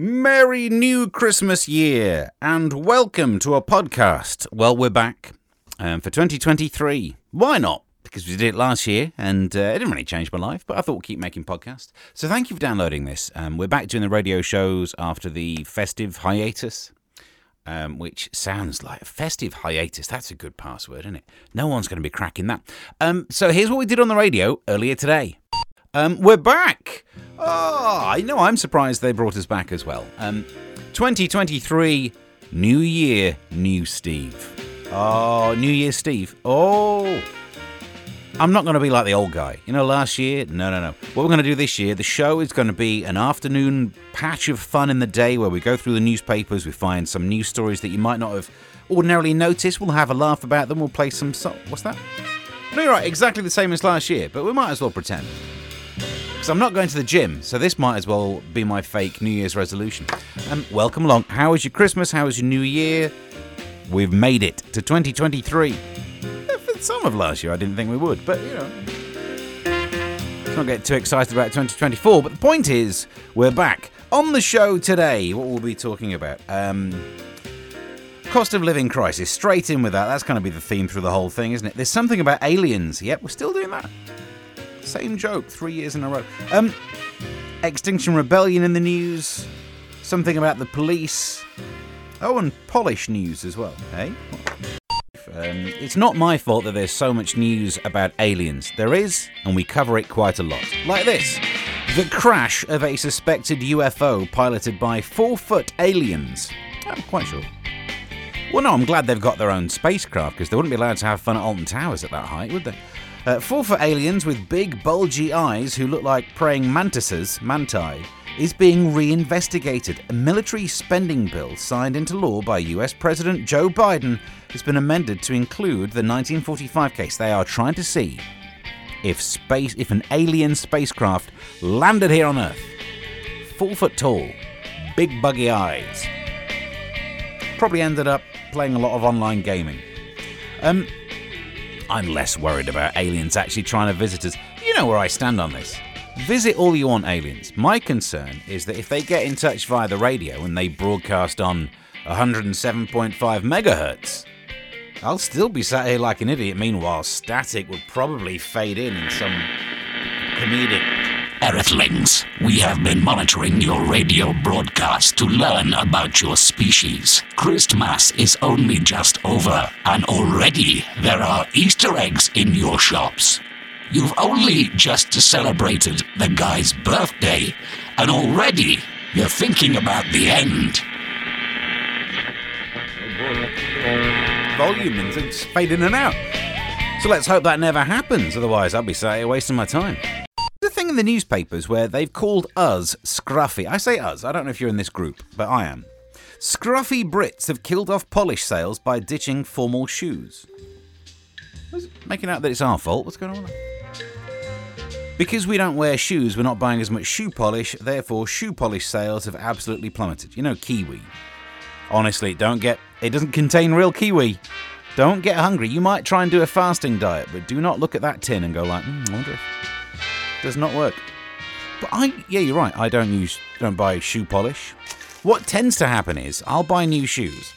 Merry New Christmas Year and welcome to a podcast. Well, we're back um, for 2023. Why not? Because we did it last year and uh, it didn't really change my life, but I thought we'd keep making podcasts. So thank you for downloading this. Um, we're back doing the radio shows after the festive hiatus. Um, which sounds like a festive hiatus. That's a good password, isn't it? No one's going to be cracking that. Um, so here's what we did on the radio earlier today. Um, we're back. Oh, I know. I'm surprised they brought us back as well. Um, 2023, New Year, New Steve. Oh, New Year, Steve. Oh. I'm not going to be like the old guy. You know, last year? No, no, no. What we're going to do this year, the show is going to be an afternoon patch of fun in the day where we go through the newspapers, we find some news stories that you might not have ordinarily noticed. We'll have a laugh about them. We'll play some. So- What's that? No, you're right. Exactly the same as last year, but we might as well pretend. Because I'm not going to the gym, so this might as well be my fake New Year's resolution. Um, welcome along. How was your Christmas? How was your New Year? We've made it to 2023. For some of last year, I didn't think we would, but you know. Let's not get too excited about 2024. But the point is, we're back. On the show today, what we'll be talking about? Um, cost of living crisis. Straight in with that. That's going to be the theme through the whole thing, isn't it? There's something about aliens. Yep, we're still doing that. Same joke, three years in a row. Um, Extinction Rebellion in the news. Something about the police. Oh, and Polish news as well, eh? Um, it's not my fault that there's so much news about aliens. There is, and we cover it quite a lot. Like this the crash of a suspected UFO piloted by four foot aliens. I'm quite sure. Well, no, I'm glad they've got their own spacecraft because they wouldn't be allowed to have fun at Alton Towers at that height, would they? Uh, four foot aliens with big, bulgy eyes who look like praying mantises, manti, is being reinvestigated. A military spending bill signed into law by US President Joe Biden has been amended to include the 1945 case. They are trying to see if space, if an alien spacecraft landed here on Earth, four foot tall, big buggy eyes, probably ended up playing a lot of online gaming. Um, I'm less worried about aliens actually trying to visit us. You know where I stand on this. Visit all you want, aliens. My concern is that if they get in touch via the radio and they broadcast on 107.5 megahertz, I'll still be sat here like an idiot. Meanwhile, static would probably fade in in some comedic. Earthlings, we have been monitoring your radio broadcast to learn about your species. Christmas is only just over, and already there are Easter eggs in your shops. You've only just celebrated the guy's birthday, and already you're thinking about the end. volume and and out. So let's hope that never happens, otherwise, I'll be wasting my time. The newspapers where they've called us scruffy. I say us, I don't know if you're in this group, but I am. Scruffy Brits have killed off polish sales by ditching formal shoes. Making out that it's our fault. What's going on? Because we don't wear shoes, we're not buying as much shoe polish, therefore, shoe polish sales have absolutely plummeted. You know, Kiwi. Honestly, don't get. It doesn't contain real kiwi. Don't get hungry. You might try and do a fasting diet, but do not look at that tin and go like, mm, I wonder if does not work. But I, yeah, you're right. I don't use, don't buy shoe polish. What tends to happen is I'll buy new shoes.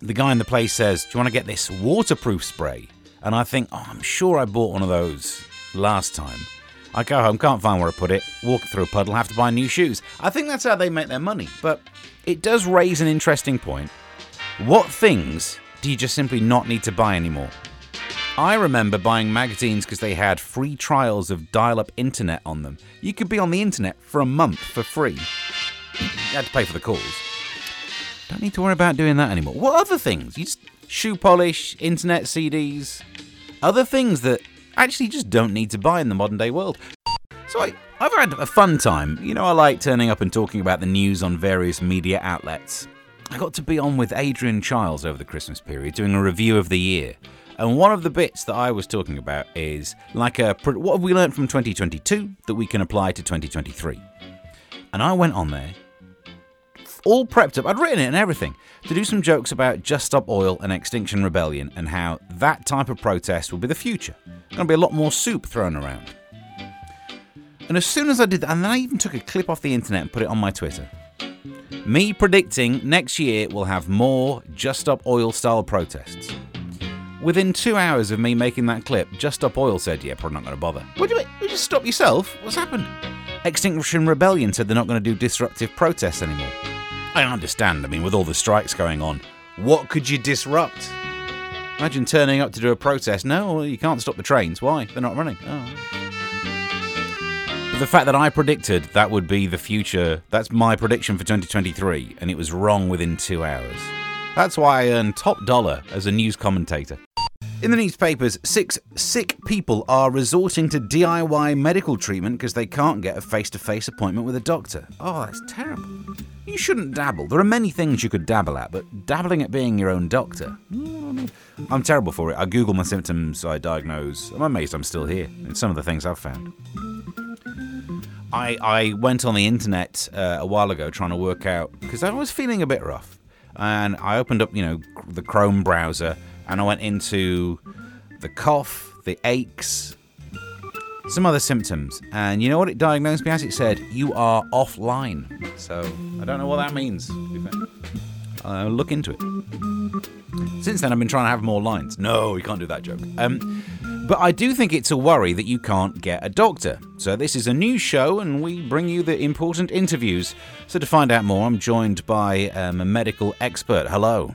The guy in the place says, "Do you want to get this waterproof spray?" And I think, "Oh, I'm sure I bought one of those last time." I go home, can't find where I put it, walk through a puddle, have to buy new shoes. I think that's how they make their money. But it does raise an interesting point. What things do you just simply not need to buy anymore? I remember buying magazines because they had free trials of dial up internet on them. You could be on the internet for a month for free. You had to pay for the calls. Don't need to worry about doing that anymore. What other things? You just shoe polish, internet CDs, other things that actually just don't need to buy in the modern day world. So I, I've had a fun time. You know, I like turning up and talking about the news on various media outlets. I got to be on with Adrian Chiles over the Christmas period doing a review of the year. And one of the bits that I was talking about is like a what have we learned from 2022 that we can apply to 2023. And I went on there, all prepped up. I'd written it and everything to do some jokes about Just Stop Oil and Extinction Rebellion and how that type of protest will be the future. Going to be a lot more soup thrown around. And as soon as I did that, and then I even took a clip off the internet and put it on my Twitter. Me predicting next year we'll have more Just Stop Oil style protests. Within two hours of me making that clip, Just Up Oil said, Yeah, probably not going to bother. What do you? You just stop yourself? What's happened? Extinction Rebellion said they're not going to do disruptive protests anymore. I understand, I mean, with all the strikes going on, what could you disrupt? Imagine turning up to do a protest. No, you can't stop the trains. Why? They're not running. Oh. But the fact that I predicted that would be the future, that's my prediction for 2023, and it was wrong within two hours. That's why I earn top dollar as a news commentator. In the newspapers, six sick people are resorting to DIY medical treatment because they can't get a face to face appointment with a doctor. Oh, that's terrible. You shouldn't dabble. There are many things you could dabble at, but dabbling at being your own doctor. I'm terrible for it. I Google my symptoms, I diagnose. I'm amazed I'm still here. It's some of the things I've found. I, I went on the internet uh, a while ago trying to work out, because I was feeling a bit rough. And I opened up, you know, the Chrome browser and I went into the cough, the aches, some other symptoms. And you know what it diagnosed me as? It said, You are offline. So I don't know what that means. I'll look into it. Since then, I've been trying to have more lines. No, you can't do that joke. Um, but I do think it's a worry that you can't get a doctor. So this is a new show, and we bring you the important interviews. So to find out more, I'm joined by um, a medical expert. Hello.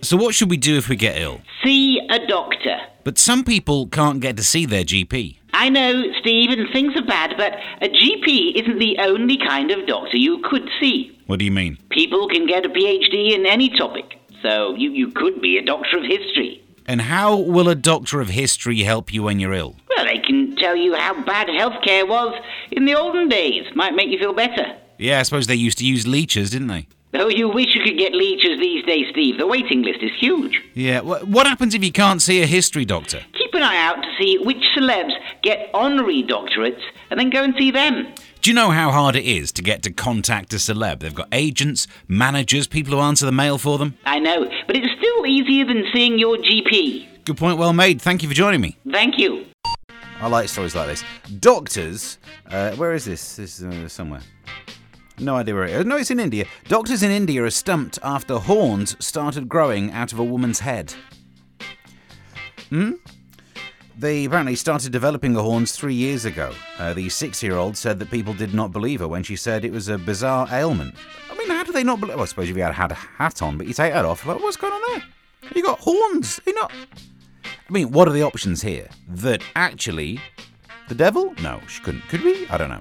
So what should we do if we get ill? See a doctor. But some people can't get to see their GP. I know, Steve, and things are bad, but a GP isn't the only kind of doctor you could see. What do you mean? People can get a PhD in any topic, so you, you could be a doctor of history. And how will a doctor of history help you when you're ill? Well, they can tell you how bad healthcare was in the olden days. Might make you feel better. Yeah, I suppose they used to use leeches, didn't they? Oh, you wish you could get leeches these days, Steve. The waiting list is huge. Yeah. wh- What happens if you can't see a history doctor? Keep an eye out to see which celebs get honorary doctorates and then go and see them. Do you know how hard it is to get to contact a celeb? They've got agents, managers, people who answer the mail for them. I know, but it's still easier than seeing your GP. Good point, well made. Thank you for joining me. Thank you. I like stories like this. Doctors, uh, where is this? This is uh, somewhere. No idea where it is. No, it's in India. Doctors in India are stumped after horns started growing out of a woman's head. Hmm? They apparently started developing the horns three years ago. Uh, the six year old said that people did not believe her when she said it was a bizarre ailment. I mean, how do they not believe? Well, I suppose if you had had a hat on, but you take that off, like, what's going on there? You got horns. You not. I mean, what are the options here? That actually, the devil? No, she couldn't. Could we? I don't know.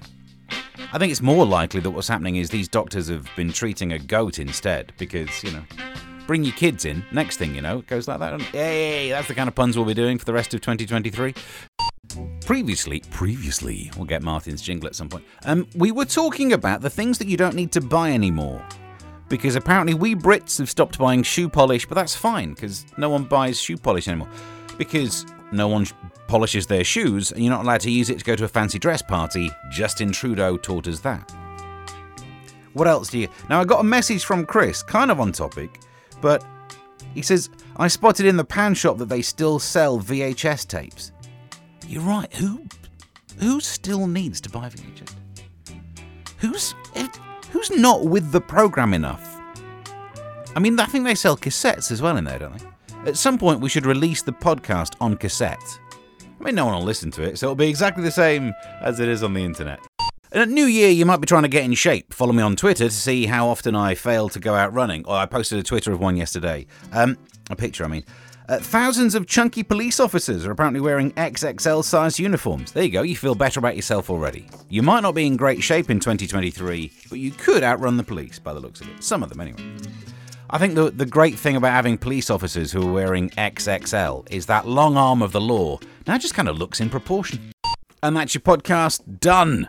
I think it's more likely that what's happening is these doctors have been treating a goat instead because, you know, bring your kids in. Next thing you know, it goes like that. Hey, that's the kind of puns we'll be doing for the rest of 2023. Previously, previously, we'll get Martin's jingle at some point. Um, we were talking about the things that you don't need to buy anymore. Because apparently we Brits have stopped buying shoe polish, but that's fine because no one buys shoe polish anymore. Because no one polishes their shoes and you're not allowed to use it to go to a fancy dress party. Justin Trudeau taught us that. What else do you. Now, I got a message from Chris, kind of on topic, but he says, I spotted in the pan shop that they still sell VHS tapes. You're right. Who who still needs to buy VHS? Who's who's not with the program enough? I mean, I think they sell cassettes as well in there, don't they? At some point, we should release the podcast on cassette. I mean, no one will listen to it, so it'll be exactly the same as it is on the internet. And at New Year, you might be trying to get in shape. Follow me on Twitter to see how often I fail to go out running. Or I posted a Twitter of one yesterday. Um, a picture, I mean. Uh, thousands of chunky police officers are apparently wearing XXL size uniforms. There you go, you feel better about yourself already. You might not be in great shape in 2023, but you could outrun the police by the looks of it. Some of them, anyway. I think the, the great thing about having police officers who are wearing XXL is that long arm of the law now just kind of looks in proportion. And that's your podcast done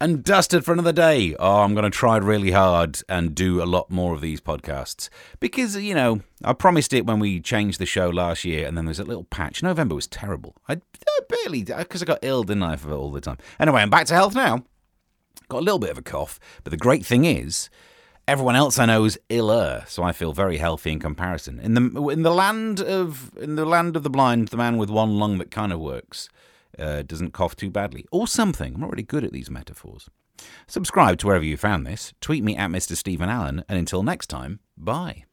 and dusted for another day. Oh, I'm going to try really hard and do a lot more of these podcasts because, you know, I promised it when we changed the show last year and then there's a little patch. November was terrible. I, I barely, because I got ill, didn't I, for it all the time. Anyway, I'm back to health now. Got a little bit of a cough, but the great thing is, everyone else I know is iller, so I feel very healthy in comparison. In the in the land of in the land of the blind, the man with one lung that kind of works uh, doesn't cough too badly, or something. I'm not really good at these metaphors. Subscribe to wherever you found this, tweet me at Mr. Stephen Allen, and until next time, bye.